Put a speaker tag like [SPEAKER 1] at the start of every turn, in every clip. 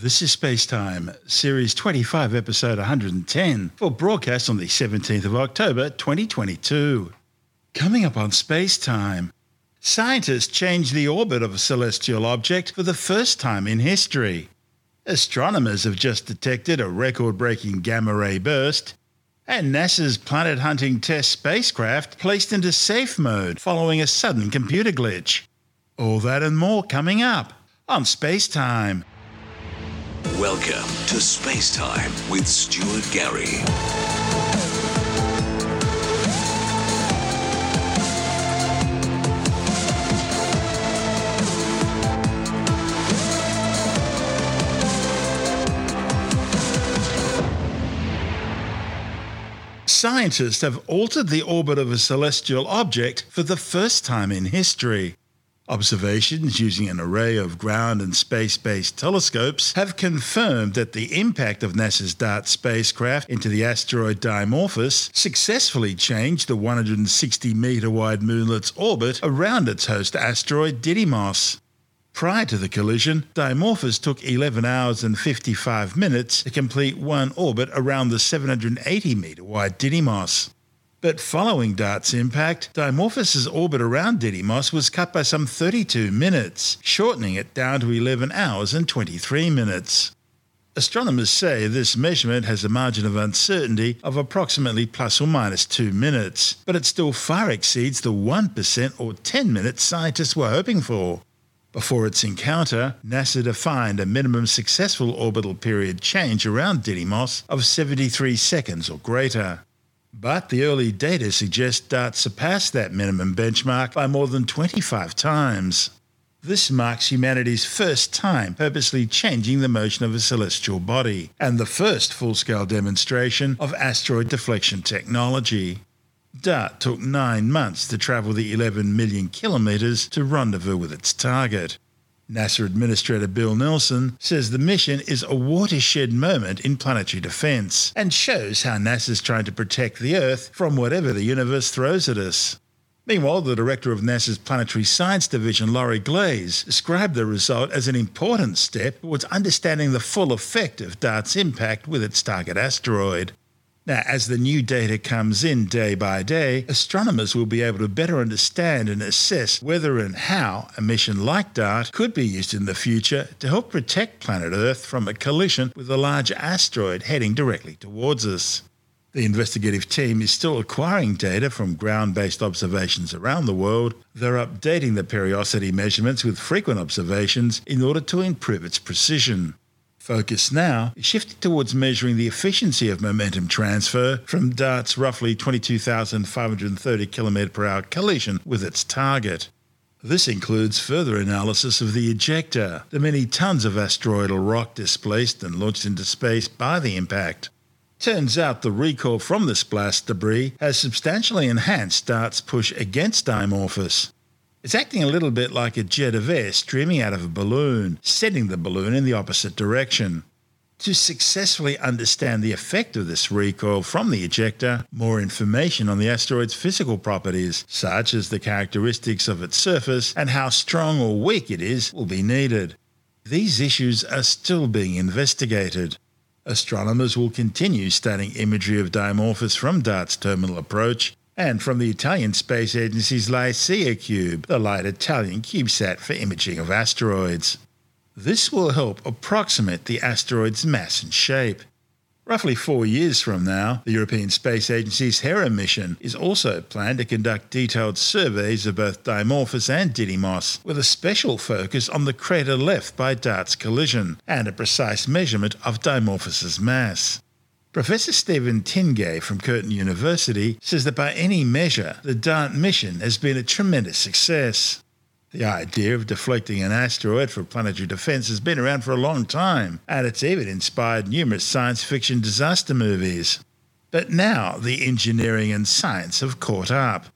[SPEAKER 1] This is Space Time, Series 25, Episode 110, for broadcast on the 17th of October 2022. Coming up on Space Time, scientists change the orbit of a celestial object for the first time in history. Astronomers have just detected a record breaking gamma ray burst. And NASA's planet hunting TESS spacecraft placed into safe mode following a sudden computer glitch. All that and more coming up on Space Time.
[SPEAKER 2] Welcome to Space Time with Stuart Gary.
[SPEAKER 1] Scientists have altered the orbit of a celestial object for the first time in history. Observations using an array of ground and space based telescopes have confirmed that the impact of NASA's DART spacecraft into the asteroid Dimorphos successfully changed the 160 metre wide moonlet's orbit around its host asteroid Didymos. Prior to the collision, Dimorphos took 11 hours and 55 minutes to complete one orbit around the 780 metre wide Didymos. But following DART's impact, Dimorphos's orbit around Didymos was cut by some 32 minutes, shortening it down to 11 hours and 23 minutes. Astronomers say this measurement has a margin of uncertainty of approximately plus or minus 2 minutes, but it still far exceeds the 1% or 10 minutes scientists were hoping for. Before its encounter, NASA defined a minimum successful orbital period change around Didymos of 73 seconds or greater. But the early data suggests DART surpassed that minimum benchmark by more than 25 times. This marks humanity's first time purposely changing the motion of a celestial body, and the first full scale demonstration of asteroid deflection technology. DART took nine months to travel the 11 million kilometres to rendezvous with its target. NASA Administrator Bill Nelson says the mission is a watershed moment in planetary defence and shows how NASA is trying to protect the Earth from whatever the universe throws at us. Meanwhile, the director of NASA's Planetary Science Division, Laurie Glaze, described the result as an important step towards understanding the full effect of DART's impact with its target asteroid. Now, as the new data comes in day by day, astronomers will be able to better understand and assess whether and how a mission like DART could be used in the future to help protect planet Earth from a collision with a large asteroid heading directly towards us. The investigative team is still acquiring data from ground based observations around the world. They're updating the periodicity measurements with frequent observations in order to improve its precision. Focus now is shifting towards measuring the efficiency of momentum transfer from DART's roughly 22,530 km per hour collision with its target. This includes further analysis of the ejecta, the many tons of asteroidal rock displaced and launched into space by the impact. Turns out the recoil from this blast debris has substantially enhanced DART's push against Dimorphos. It's acting a little bit like a jet of air streaming out of a balloon, sending the balloon in the opposite direction. To successfully understand the effect of this recoil from the ejecta, more information on the asteroid's physical properties, such as the characteristics of its surface and how strong or weak it is, will be needed. These issues are still being investigated. Astronomers will continue studying imagery of Dimorphos from DART's terminal approach and from the Italian Space Agency's LICIACube, the light Italian CubeSat for imaging of asteroids. This will help approximate the asteroid's mass and shape. Roughly four years from now, the European Space Agency's Hera mission is also planned to conduct detailed surveys of both Dimorphos and Didymos, with a special focus on the crater left by DART's collision and a precise measurement of Dimorphos's mass. Professor Stephen Tingay from Curtin University says that by any measure, the DART mission has been a tremendous success. The idea of deflecting an asteroid for planetary defense has been around for a long time, and it's even inspired numerous science fiction disaster movies. But now the engineering and science have caught up.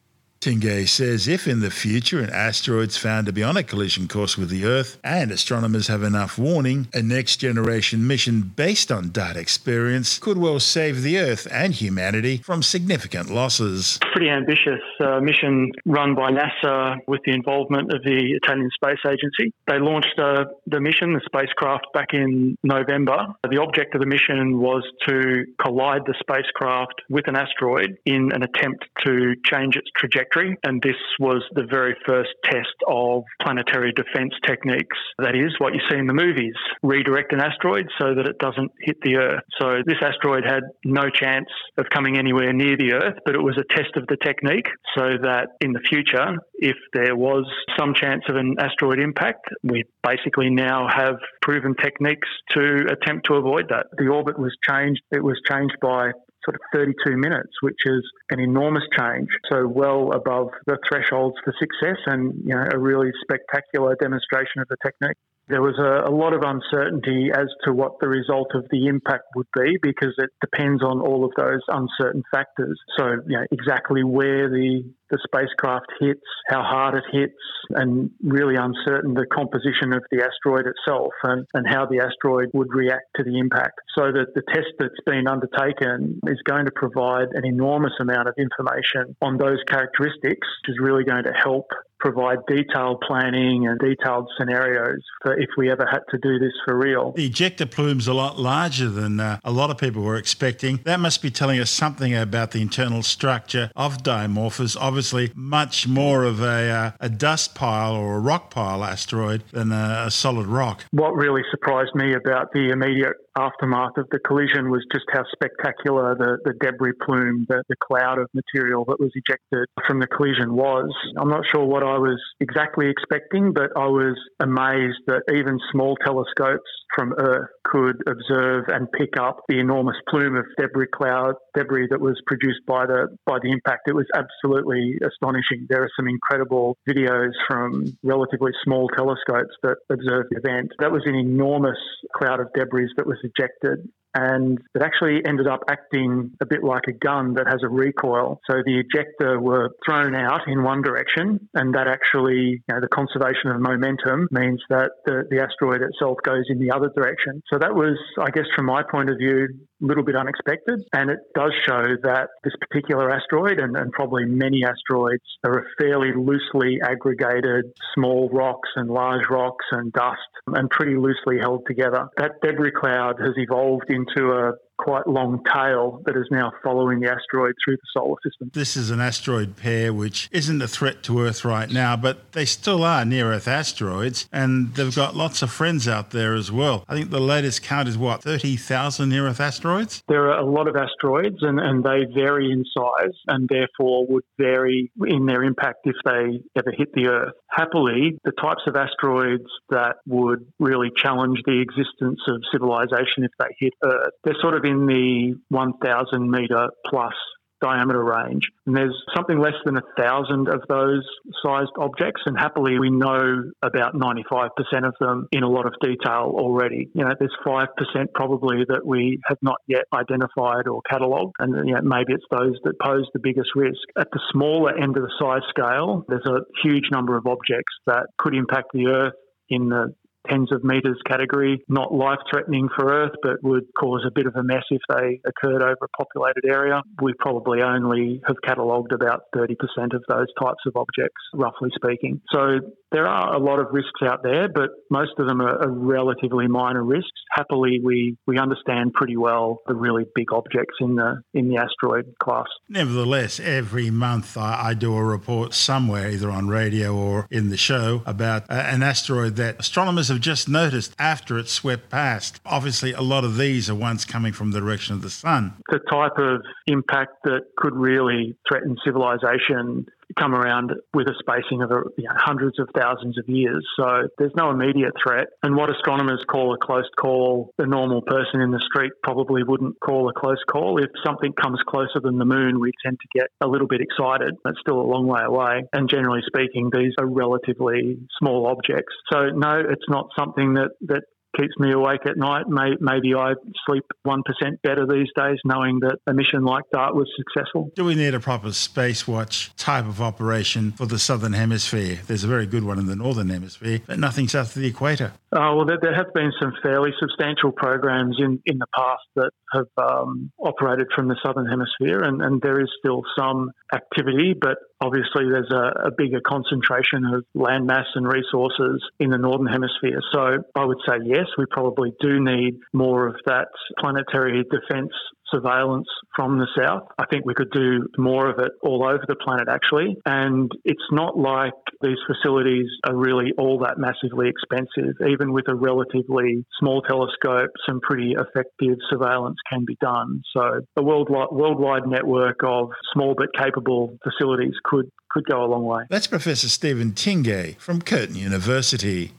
[SPEAKER 1] Tingay says if in the future an asteroid's found to be on a collision course with the Earth and astronomers have enough warning, a next generation mission based on DART experience could well save the Earth and humanity from significant losses.
[SPEAKER 3] Pretty ambitious uh, mission run by NASA with the involvement of the Italian Space Agency. They launched uh, the mission, the spacecraft, back in November. The object of the mission was to collide the spacecraft with an asteroid in an attempt to change its trajectory trajectory. And this was the very first test of planetary defense techniques. That is what you see in the movies redirect an asteroid so that it doesn't hit the Earth. So this asteroid had no chance of coming anywhere near the Earth, but it was a test of the technique so that in the future, if there was some chance of an asteroid impact, we basically now have proven techniques to attempt to avoid that. The orbit was changed. It was changed by sort of 32 minutes, which is an enormous change. So well above the thresholds for success and, you know, a really spectacular demonstration of the technique. There was a, a, lot of uncertainty as to what the result of the impact would be because it depends on all of those uncertain factors. So, you know, exactly where the, the spacecraft hits, how hard it hits, and really uncertain the composition of the asteroid itself and, and how the asteroid would react to the impact. So that the test that's been undertaken is going to provide an enormous amount of information on those characteristics, which is really going to help provide detailed planning and detailed scenarios for if we ever had to do this for real.
[SPEAKER 1] The ejecta plume's a lot larger than uh, a lot of people were expecting. That must be telling us something about the internal structure of Dimorphos. Obviously, much more of a, uh, a dust pile or a rock pile asteroid than a, a solid rock.
[SPEAKER 3] What really surprised me about the immediate aftermath of the collision was just how spectacular the, the debris plume, the, the cloud of material that was ejected from the collision was. I'm not sure what I was exactly expecting, but I was amazed that even small telescopes from Earth could observe and pick up the enormous plume of debris cloud debris that was produced by the by the impact. It was absolutely astonishing. There are some incredible videos from relatively small telescopes that observed the event. That was an enormous cloud of debris that was ejected and it actually ended up acting a bit like a gun that has a recoil. So the ejecta were thrown out in one direction, and that actually, you know, the conservation of momentum means that the, the asteroid itself goes in the other direction. So that was, I guess, from my point of view, little bit unexpected. And it does show that this particular asteroid, and, and probably many asteroids, are a fairly loosely aggregated small rocks and large rocks and dust, and pretty loosely held together. That debris cloud has evolved into a quite long tail that is now following the asteroid through the solar system.
[SPEAKER 1] This is an asteroid pair which isn't a threat to Earth right now, but they still are near Earth asteroids, and they've got lots of friends out there as well. I think the latest count is what, 30,000 near Earth asteroids?
[SPEAKER 3] There are a lot of asteroids, and, and they vary in size and therefore would vary in their impact if they ever hit the Earth. Happily, the types of asteroids that would really challenge the existence of civilization if they hit Earth, they're sort of in in the 1,000 metre plus diameter range. And there's something less than a thousand of those sized objects, and happily we know about 95% of them in a lot of detail already. You know, there's 5% probably that we have not yet identified or catalogued, and you know, maybe it's those that pose the biggest risk. At the smaller end of the size scale, there's a huge number of objects that could impact the Earth in the tens of metres category, not life threatening for Earth, but would cause a bit of a mess if they occurred over a populated area. We probably only have catalogued about 30% of those types of objects, roughly speaking. So there are a lot of risks out there, but most of them are, relatively minor risks. Happily, we, we understand pretty well the really big objects in the in the asteroid class.
[SPEAKER 1] Nevertheless, every month I, I do a report somewhere, either on radio or in the show, about an asteroid that astronomers have just noticed after it swept past. Obviously, a lot of these are ones coming from the direction of the sun.
[SPEAKER 3] The type of impact that could really threaten civilization come around with a spacing of uh, you know, hundreds of thousands of years. So there's no immediate threat. And what astronomers call a close call, the normal person in the street probably wouldn't call a close call. If something comes closer than the moon, we tend to get a little bit excited. It's still a long way away. And generally speaking, these are relatively small objects. So no, it's not something that, that keeps me awake at night. May, maybe I sleep 1% better these days knowing that a mission like DART was successful.
[SPEAKER 1] Do we need a proper Space Watch type of operation for the Southern Hemisphere? There's a very good one in the Northern Hemisphere, but nothing south of the equator.
[SPEAKER 3] Uh, well, there, there, have been some fairly substantial programs in, in the past that have um, operated from the Southern Hemisphere, and, and there is still some activity, but obviously there's a, a, bigger concentration of land mass and resources in the Northern Hemisphere. So I would say yes, we probably do need more of that planetary defence surveillance from the south. I think we could do more of it all over the planet, actually. And it's not like these facilities are really all that massively expensive. Even with a relatively small telescope, some pretty effective surveillance can be done. So a worldwide, worldwide network of small but capable facilities could, could go a long way.
[SPEAKER 1] That's Professor Stephen Tingay from Curtin University.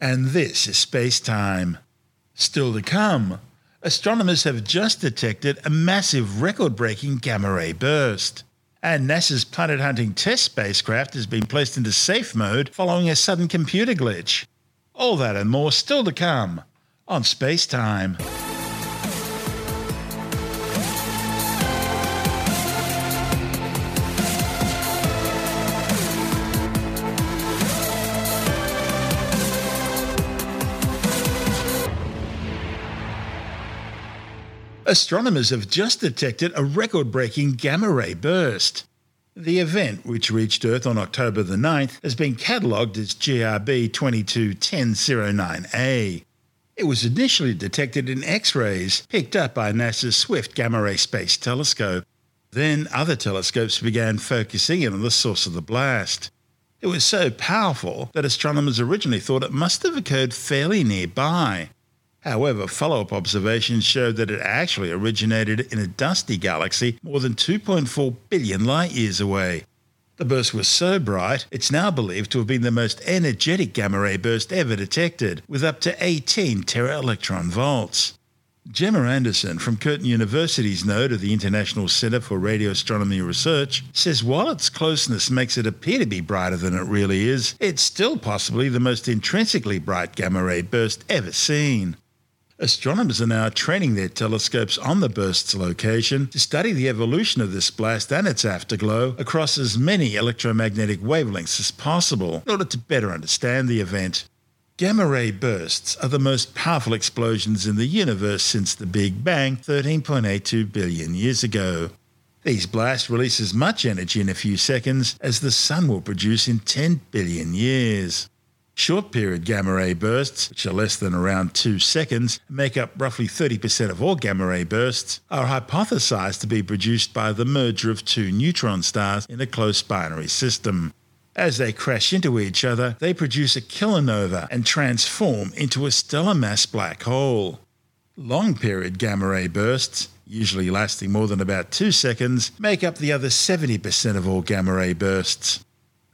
[SPEAKER 1] And this is Space Time. Still to come astronomers have just detected a massive record breaking gamma ray burst. And NASA's planet hunting TESS spacecraft has been placed into safe mode following a sudden computer glitch. All that and more still to come on Space Time. Astronomers have just detected a record breaking gamma ray burst. The event, which reached Earth on October the 9th, has been catalogued as GRB 221009A. It was initially detected in X rays picked up by NASA's Swift Gamma Ray Space Telescope. Then other telescopes began focusing in on the source of the blast. It was so powerful that astronomers originally thought it must have occurred fairly nearby. However, follow up observations showed that it actually originated in a dusty galaxy more than 2.4 billion light years away. The burst was so bright, it's now believed to have been the most energetic gamma ray burst ever detected, with up to 18 tera electron volts. Gemma Anderson from Curtin University's node of the International Center for Radio Astronomy Research says while its closeness makes it appear to be brighter than it really is, it's still possibly the most intrinsically bright gamma ray burst ever seen. Astronomers are now training their telescopes on the burst's location to study the evolution of this blast and its afterglow across as many electromagnetic wavelengths as possible in order to better understand the event. Gamma ray bursts are the most powerful explosions in the universe since the Big Bang 13.82 billion years ago. These blasts release as much energy in a few seconds as the Sun will produce in 10 billion years. Short period gamma ray bursts, which are less than around 2 seconds, make up roughly 30% of all gamma ray bursts, are hypothesized to be produced by the merger of two neutron stars in a close binary system. As they crash into each other, they produce a kilonova and transform into a stellar mass black hole. Long period gamma ray bursts, usually lasting more than about 2 seconds, make up the other 70% of all gamma ray bursts.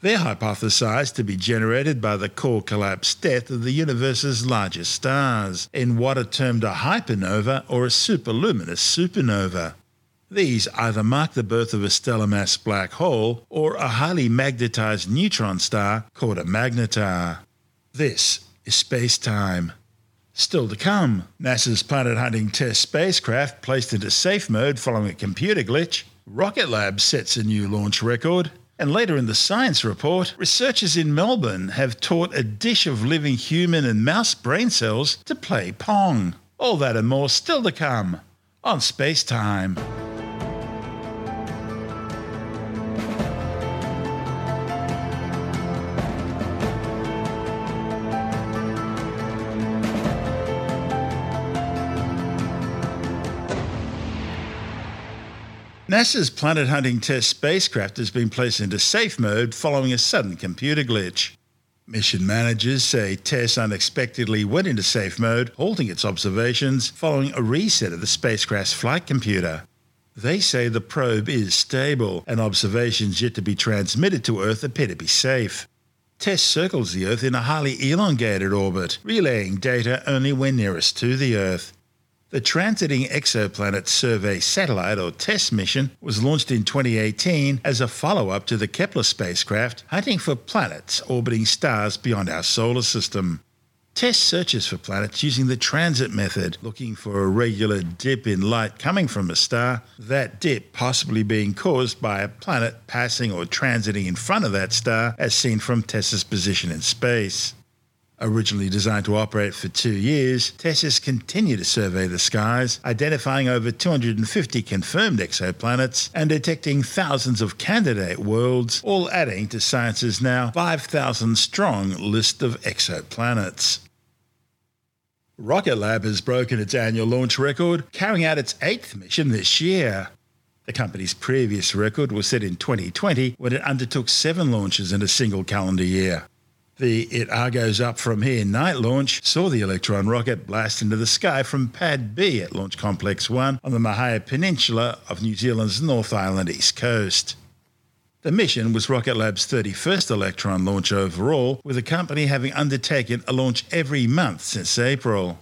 [SPEAKER 1] They're hypothesized to be generated by the core collapse death of the universe's largest stars, in what are termed a hypernova or a superluminous supernova. These either mark the birth of a stellar mass black hole or a highly magnetized neutron star called a magnetar. This is space time. Still to come, NASA's planet hunting TESS spacecraft placed into safe mode following a computer glitch, Rocket Lab sets a new launch record, and later in the science report, researchers in Melbourne have taught a dish of living human and mouse brain cells to play Pong. All that and more still to come on Space Time. NASA's Planet Hunting TESS spacecraft has been placed into safe mode following a sudden computer glitch. Mission managers say TESS unexpectedly went into safe mode, halting its observations following a reset of the spacecraft's flight computer. They say the probe is stable and observations yet to be transmitted to Earth appear to be safe. TESS circles the Earth in a highly elongated orbit, relaying data only when nearest to the Earth. The Transiting Exoplanet Survey Satellite, or TESS mission, was launched in 2018 as a follow up to the Kepler spacecraft hunting for planets orbiting stars beyond our solar system. TESS searches for planets using the transit method, looking for a regular dip in light coming from a star, that dip possibly being caused by a planet passing or transiting in front of that star as seen from TESS's position in space. Originally designed to operate for two years, TESS continued to survey the skies, identifying over 250 confirmed exoplanets and detecting thousands of candidate worlds, all adding to science's now 5,000 strong list of exoplanets. Rocket Lab has broken its annual launch record, carrying out its eighth mission this year. The company's previous record was set in 2020 when it undertook seven launches in a single calendar year. The It Argos Up From Here night launch saw the Electron rocket blast into the sky from Pad B at Launch Complex 1 on the Mahia Peninsula of New Zealand's North Island east coast. The mission was Rocket Lab's 31st Electron launch overall, with the company having undertaken a launch every month since April.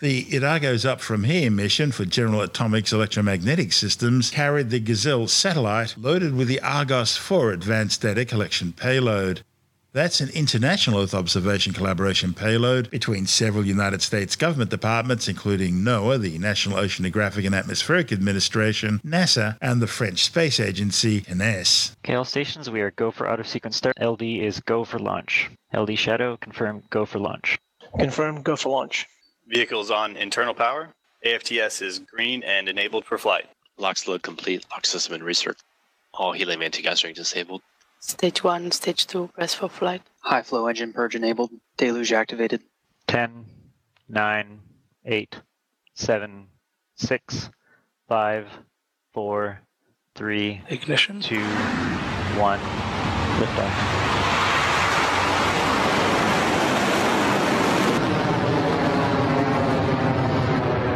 [SPEAKER 1] The It Argos Up From Here mission for General Atomics Electromagnetic Systems carried the Gazelle satellite loaded with the Argos 4 advanced data collection payload. That's an international Earth observation collaboration payload between several United States government departments, including NOAA, the National Oceanographic and Atmospheric Administration, NASA, and the French space agency, CNES.
[SPEAKER 4] Okay, all stations, we are go for out of sequence start. LD is go for launch. LD Shadow, confirm go for launch.
[SPEAKER 5] Confirm go for launch.
[SPEAKER 6] Vehicles on internal power. AFTS is green and enabled for flight.
[SPEAKER 7] LOX load complete. LOX system in research. All helium anti-gas ring disabled.
[SPEAKER 8] Stage 1, Stage 2, press for flight.
[SPEAKER 9] High flow engine purge enabled. Deluge activated.
[SPEAKER 4] 10, 9, 8, 7, 6, 5, 4, 3,
[SPEAKER 5] Ignition.
[SPEAKER 4] 2, 1. Liftoff.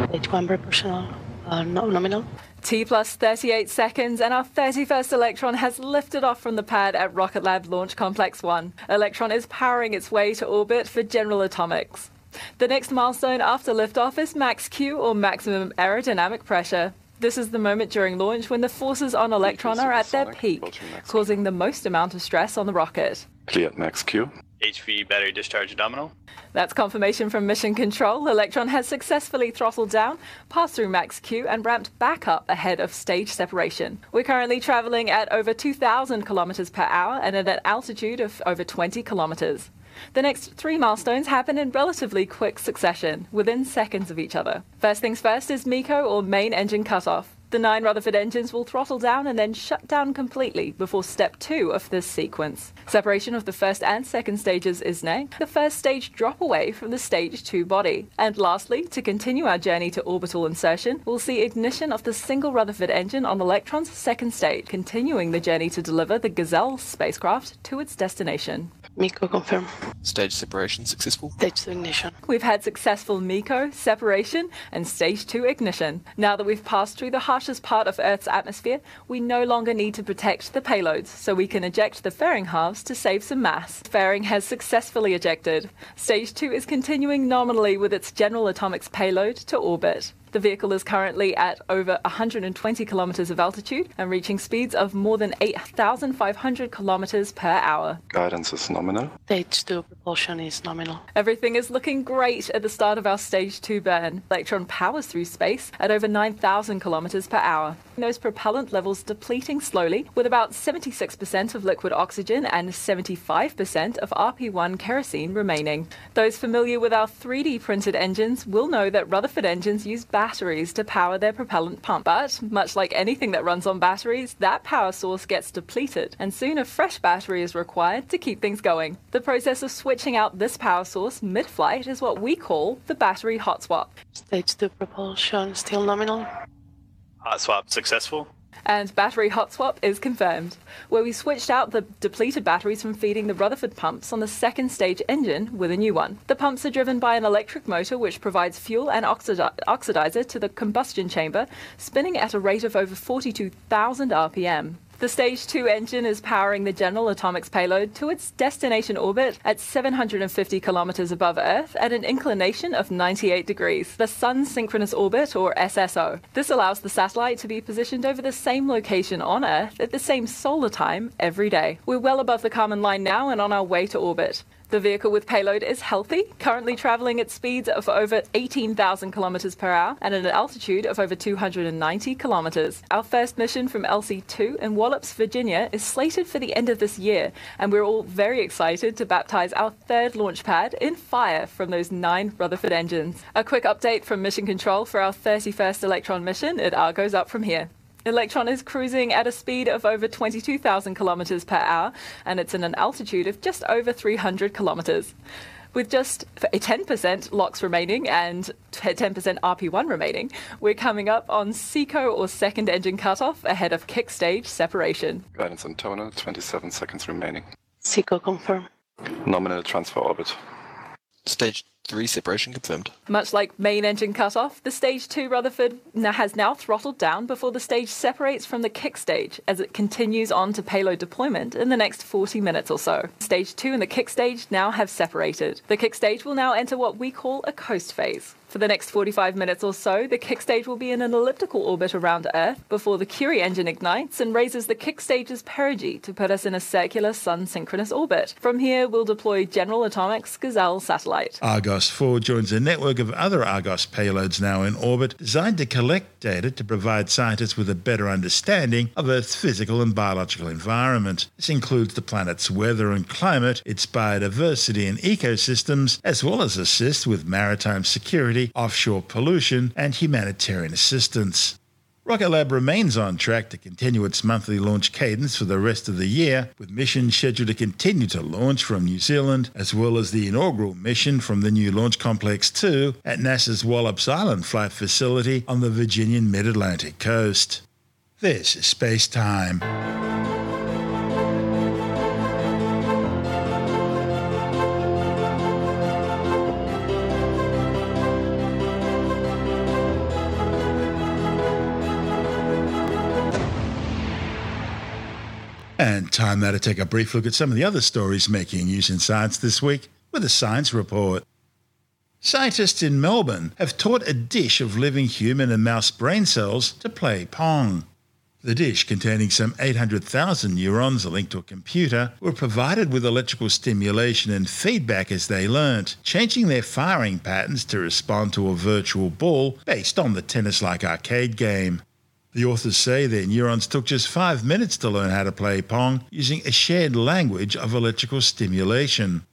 [SPEAKER 8] Stage 1, proportional, uh, no, nominal.
[SPEAKER 10] T plus 38 seconds, and our 31st Electron has lifted off from the pad at Rocket Lab Launch Complex 1. Electron is powering its way to orbit for General Atomics. The next milestone after liftoff is max Q, or maximum aerodynamic pressure. This is the moment during launch when the forces on Electron are at their peak, causing the most amount of stress on the rocket.
[SPEAKER 11] Clear max Q.
[SPEAKER 6] HV battery discharge nominal.
[SPEAKER 10] That's confirmation from Mission Control. Electron has successfully throttled down, passed through max Q, and ramped back up ahead of stage separation. We're currently traveling at over 2,000 kilometers per hour and at an altitude of over 20 kilometers. The next three milestones happen in relatively quick succession, within seconds of each other. First things first is MECO or main engine cutoff. The nine Rutherford engines will throttle down and then shut down completely before step two of this sequence. Separation of the first and second stages is next. The first stage drop away from the stage two body. And lastly, to continue our journey to orbital insertion, we'll see ignition of the single Rutherford engine on Electron's second stage, continuing the journey to deliver the Gazelle spacecraft to its destination.
[SPEAKER 8] MECO confirm.
[SPEAKER 7] Stage separation successful.
[SPEAKER 8] Stage 2 ignition.
[SPEAKER 10] We've had successful MECO, separation, and stage 2 ignition. Now that we've passed through the harshest part of Earth's atmosphere, we no longer need to protect the payloads, so we can eject the fairing halves to save some mass. Fairing has successfully ejected. Stage 2 is continuing nominally with its General Atomics payload to orbit. The vehicle is currently at over 120 kilometers of altitude and reaching speeds of more than 8,500 kilometers per hour.
[SPEAKER 11] Guidance is nominal.
[SPEAKER 8] Stage 2 propulsion is nominal.
[SPEAKER 10] Everything is looking great at the start of our stage 2 burn. Electron powers through space at over 9,000 kilometers per hour. Those propellant levels depleting slowly, with about 76% of liquid oxygen and 75% of RP1 kerosene remaining. Those familiar with our 3D printed engines will know that Rutherford engines use batteries to power their propellant pump. But, much like anything that runs on batteries, that power source gets depleted, and soon a fresh battery is required to keep things going. The process of switching out this power source mid flight is what we call the battery hot swap.
[SPEAKER 8] Stage 2 propulsion still nominal.
[SPEAKER 6] Hot swap successful.
[SPEAKER 10] And battery hot swap is confirmed, where we switched out the depleted batteries from feeding the Rutherford pumps on the second stage engine with a new one. The pumps are driven by an electric motor which provides fuel and oxidi- oxidizer to the combustion chamber, spinning at a rate of over 42,000 RPM. The Stage 2 engine is powering the General Atomics payload to its destination orbit at 750 kilometers above Earth at an inclination of 98 degrees, the Sun Synchronous Orbit, or SSO. This allows the satellite to be positioned over the same location on Earth at the same solar time every day. We're well above the Kármán line now and on our way to orbit. The vehicle with payload is healthy, currently traveling at speeds of over 18,000 kilometers per hour and at an altitude of over 290 kilometers. Our first mission from LC2 in Wallops, Virginia is slated for the end of this year, and we're all very excited to baptize our third launch pad in fire from those nine Rutherford engines. A quick update from Mission Control for our 31st Electron mission. It all goes up from here. Electron is cruising at a speed of over 22,000 kilometers per hour, and it's in an altitude of just over 300 kilometers. With just a 10% LOX remaining and 10% RP1 remaining, we're coming up on SECO or second engine cutoff ahead of kick stage separation.
[SPEAKER 11] Guidance on tonal, 27 seconds remaining.
[SPEAKER 8] SECO confirm.
[SPEAKER 11] Nominal transfer orbit.
[SPEAKER 12] Stage 3 separation confirmed.
[SPEAKER 10] Much like main engine cutoff, the stage 2 Rutherford has now throttled down before the stage separates from the kick stage as it continues on to payload deployment in the next 40 minutes or so. Stage 2 and the kick stage now have separated. The kick stage will now enter what we call a coast phase. For the next 45 minutes or so, the kick stage will be in an elliptical orbit around Earth before the Curie engine ignites and raises the kick stage's perigee to put us in a circular sun synchronous orbit. From here, we'll deploy General Atomics Gazelle satellite.
[SPEAKER 1] Argos 4 joins a network of other Argos payloads now in orbit designed to collect data to provide scientists with a better understanding of Earth's physical and biological environment. This includes the planet's weather and climate, its biodiversity and ecosystems, as well as assist with maritime security offshore pollution, and humanitarian assistance. Rocket Lab remains on track to continue its monthly launch cadence for the rest of the year, with missions scheduled to continue to launch from New Zealand, as well as the inaugural mission from the new Launch Complex 2 at NASA's Wallops Island Flight Facility on the Virginian mid Atlantic coast. This is Space Time. And time now to take a brief look at some of the other stories making news in science this week with a science report. Scientists in Melbourne have taught a dish of living human and mouse brain cells to play Pong. The dish, containing some 800,000 neurons linked to a computer, were provided with electrical stimulation and feedback as they learnt, changing their firing patterns to respond to a virtual ball based on the tennis like arcade game. The authors say their neurons took just five minutes to learn how to play Pong using a shared language of electrical stimulation.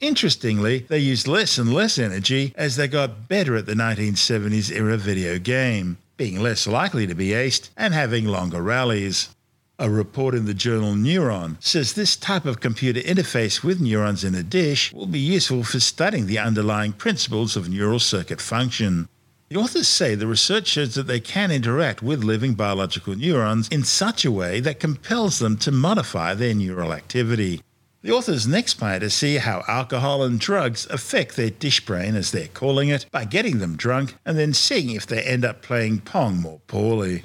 [SPEAKER 1] Interestingly, they used less and less energy as they got better at the 1970s era video game, being less likely to be aced and having longer rallies. A report in the journal Neuron says this type of computer interface with neurons in a dish will be useful for studying the underlying principles of neural circuit function. The authors say the research shows that they can interact with living biological neurons in such a way that compels them to modify their neural activity. The authors next plan to see how alcohol and drugs affect their dish brain, as they're calling it, by getting them drunk and then seeing if they end up playing Pong more poorly.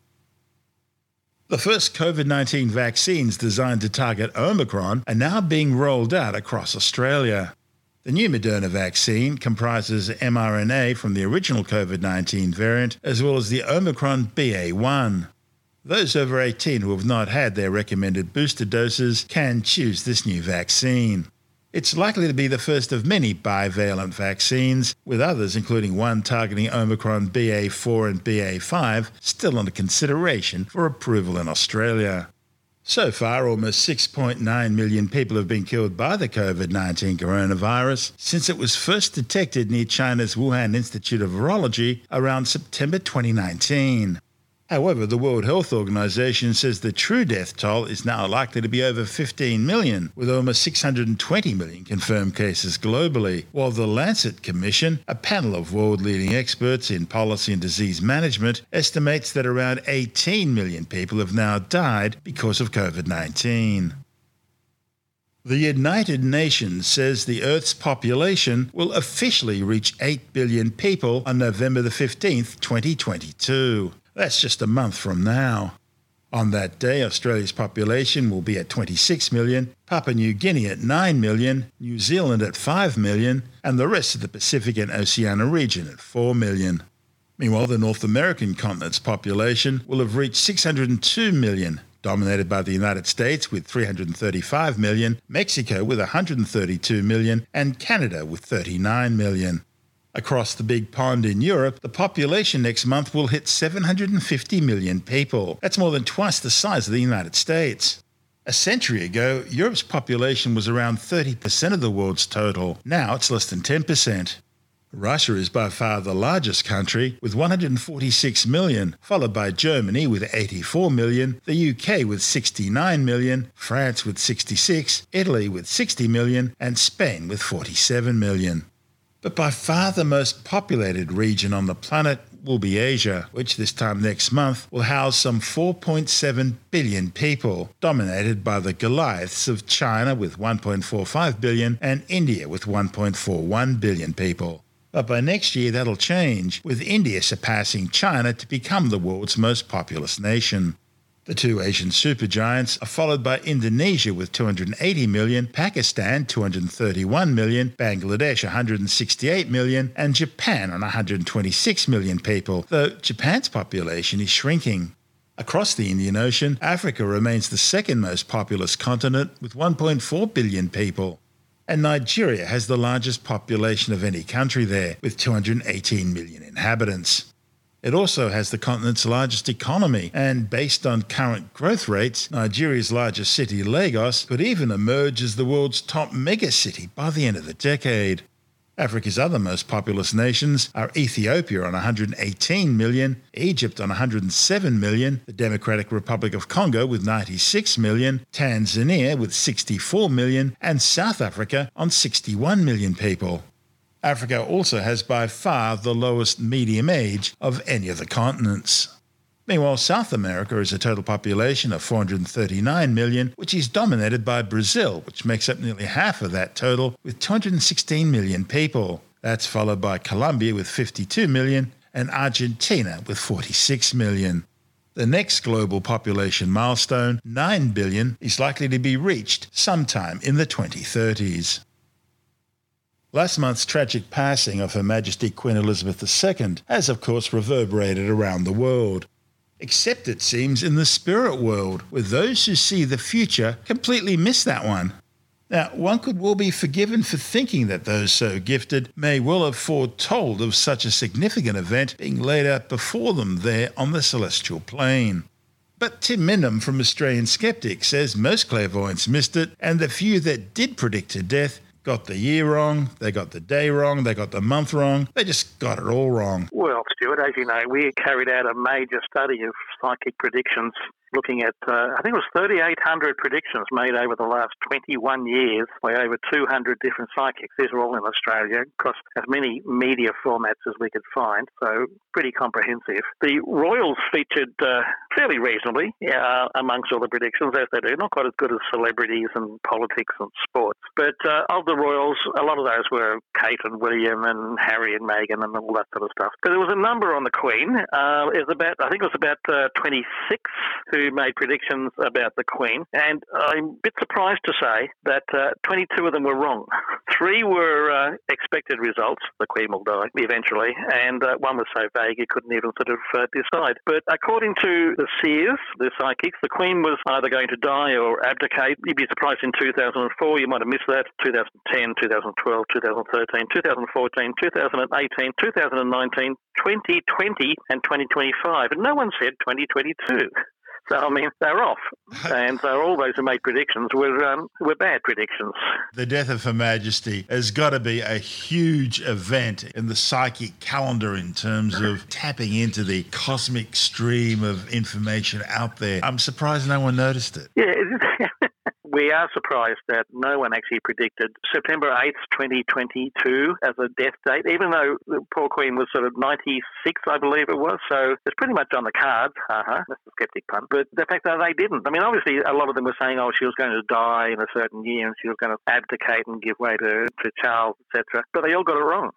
[SPEAKER 1] The first COVID 19 vaccines designed to target Omicron are now being rolled out across Australia. The new Moderna vaccine comprises mRNA from the original COVID 19 variant as well as the Omicron BA1. Those over 18 who have not had their recommended booster doses can choose this new vaccine. It's likely to be the first of many bivalent vaccines, with others, including one targeting Omicron BA4 and BA5, still under consideration for approval in Australia. So far, almost 6.9 million people have been killed by the COVID 19 coronavirus since it was first detected near China's Wuhan Institute of Virology around September 2019. However, the World Health Organization says the true death toll is now likely to be over 15 million, with almost 620 million confirmed cases globally, while the Lancet Commission, a panel of world leading experts in policy and disease management, estimates that around 18 million people have now died because of COVID 19. The United Nations says the Earth's population will officially reach 8 billion people on November the 15th, 2022. That's just a month from now. On that day, Australia's population will be at 26 million, Papua New Guinea at 9 million, New Zealand at 5 million, and the rest of the Pacific and Oceania region at 4 million. Meanwhile, the North American continent's population will have reached 602 million dominated by the United States with 335 million, Mexico with 132 million, and Canada with 39 million. Across the big pond in Europe, the population next month will hit 750 million people. That's more than twice the size of the United States. A century ago, Europe's population was around 30% of the world's total. Now it's less than 10%. Russia is by far the largest country with 146 million, followed by Germany with 84 million, the UK with 69 million, France with 66, Italy with 60 million, and Spain with 47 million. But by far the most populated region on the planet will be Asia, which this time next month will house some 4.7 billion people, dominated by the Goliaths of China with 1.45 billion and India with 1.41 billion people. But by next year, that'll change, with India surpassing China to become the world's most populous nation. The two Asian supergiants are followed by Indonesia with 280 million, Pakistan 231 million, Bangladesh 168 million, and Japan on 126 million people, though Japan's population is shrinking. Across the Indian Ocean, Africa remains the second most populous continent with 1.4 billion people. And Nigeria has the largest population of any country there, with 218 million inhabitants. It also has the continent's largest economy, and based on current growth rates, Nigeria's largest city, Lagos, could even emerge as the world's top megacity by the end of the decade. Africa's other most populous nations are Ethiopia on 118 million, Egypt on 107 million, the Democratic Republic of Congo with 96 million, Tanzania with 64 million, and South Africa on 61 million people. Africa also has by far the lowest medium age of any of the continents. Meanwhile, South America has a total population of 439 million, which is dominated by Brazil, which makes up nearly half of that total, with 216 million people. That's followed by Colombia with 52 million and Argentina with 46 million. The next global population milestone, 9 billion, is likely to be reached sometime in the 2030s. Last month's tragic passing of Her Majesty Queen Elizabeth II has, of course, reverberated around the world. Except, it seems, in the spirit world, where those who see the future completely miss that one. Now, one could well be forgiven for thinking that those so gifted may well have foretold of such a significant event being laid out before them there on the celestial plane. But Tim Mendham from Australian Skeptic says most clairvoyants missed it, and the few that did predict her death got the year wrong, they got the day wrong, they got the month wrong, they just got it all wrong.
[SPEAKER 13] Well, Stuart, as you know, we carried out a major study of psychic predictions looking at, uh, I think it was 3,800 predictions made over the last 21 years by over 200 different psychics. These are all in Australia across as many media formats as we could find, so pretty comprehensive. The Royals featured uh, fairly reasonably uh, amongst all the predictions, as they do, not quite as good as celebrities and politics and sports. But uh, of the Royals, a lot of those were Kate and William and Harry and Meghan and all that sort of stuff. But there was a number on the Queen. Uh, it was about, I think it was about uh, 26 who who made predictions about the Queen, and I'm a bit surprised to say that uh, 22 of them were wrong. Three were uh, expected results. The Queen will die eventually, and uh, one was so vague you couldn't even sort of uh, decide. But according to the seers, the psychics, the Queen was either going to die or abdicate. You'd be surprised in 2004, you might have missed that. 2010, 2012, 2013, 2014, 2018, 2019, 2020, and 2025. And no one said 2022. So I mean, they're off, and so all those who made predictions were um, were bad predictions.
[SPEAKER 1] The death of Her Majesty has got to be a huge event in the psychic calendar in terms of tapping into the cosmic stream of information out there. I'm surprised no one noticed it.
[SPEAKER 13] Yeah. we are surprised that no one actually predicted September 8th, 2022 as a death date, even though the poor Queen was sort of 96, I believe it was. So it's pretty much on the cards. Uh-huh. That's a skeptic pun. But the fact that they didn't. I mean, obviously, a lot of them were saying, oh, she was going to die in a certain year and she was going to abdicate and give way to, to Charles, etc. But they all got it wrong.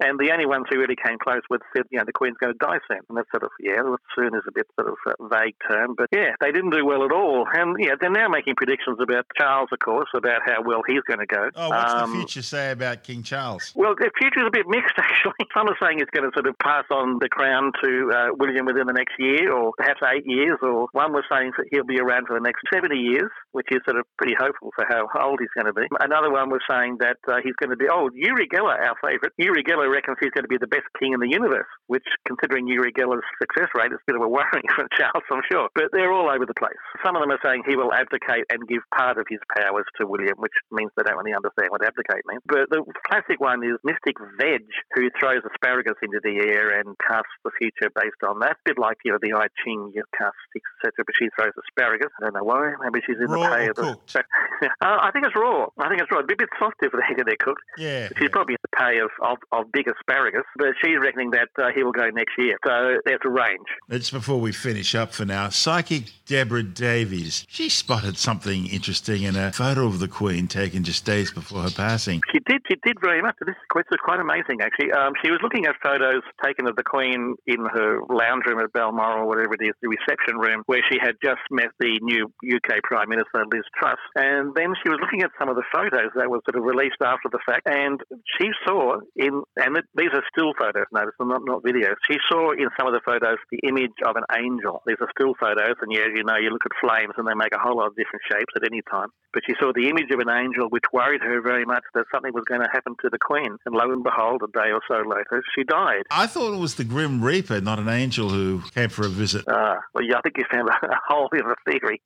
[SPEAKER 13] And the only ones who really came close with said, you know, the Queen's going to die soon. And that's sort of, yeah, soon is a bit sort of a vague term. But yeah, they didn't do well at all. And yeah, they're now making predictions about Charles, of course, about how well he's going to go.
[SPEAKER 1] Oh, what's
[SPEAKER 13] Um,
[SPEAKER 1] the future say about King Charles?
[SPEAKER 13] Well, the future is a bit mixed, actually. Some are saying he's going to sort of pass on the crown to uh, William within the next year, or perhaps eight years, or one was saying that he'll be around for the next 70 years, which is sort of pretty hopeful for how old he's going to be. Another one was saying that uh, he's going to be, oh, Uri Geller, our favourite. Uri Geller reckons he's going to be the best king in the universe, which, considering Uri Geller's success rate, is a bit of a worrying for Charles, I'm sure. But they're all over the place. Some of them are saying he will abdicate and give part of his powers to William, which means they don't really understand what abdicate means. But the classic one is Mystic Veg, who throws asparagus into the air and casts the future based on that. bit like, you know, the I Ching, you cast sticks, etc., but she throws asparagus. I don't know why. Maybe she's in
[SPEAKER 1] Raw
[SPEAKER 13] the pay of the.
[SPEAKER 1] cooked?
[SPEAKER 13] uh, I think it's raw. I think it's raw. It'd be a bit soft if they they're cooked.
[SPEAKER 1] Yeah.
[SPEAKER 13] She's probably in the pay of, of, of big asparagus, but she's reckoning that uh, he will go next year. So there's a range.
[SPEAKER 1] It's before we finish up for now. Psychic Deborah Davies. She spotted something interesting in a photo of the Queen taken just days before her passing.
[SPEAKER 13] She did. She did very much. This is quite, amazing, actually. Um, she was looking at photos taken of the Queen in her lounge room at Balmoral, or whatever it is, the reception room, where she had just met the new UK Prime Minister, Liz Truss. And then she was looking at some of the photos that were sort of released after the fact, and she saw in, and these are still photos, notice, not, not videos. She saw in some of the photos the image of an angel. These are still photos, and yeah, you know, you look at flames and they make a whole lot of different shapes at any time. But she saw the image of an angel, which worried her very much that something was going to happen to the Queen. And lo and behold, a day or so later, she died.
[SPEAKER 1] I thought it was the Grim Reaper, not an angel who came for a visit.
[SPEAKER 13] Ah, well, yeah, I think you found a, a hole in the theory.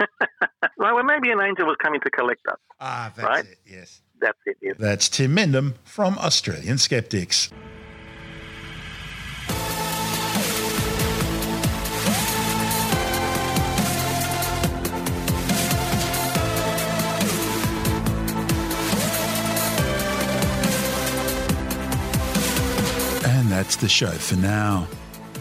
[SPEAKER 13] well, well, maybe an angel was coming to collect us.
[SPEAKER 1] Ah, that's
[SPEAKER 13] right?
[SPEAKER 1] it, yes.
[SPEAKER 13] That's it.
[SPEAKER 1] That's Tim Mendham from Australian Skeptics. And that's the show for now.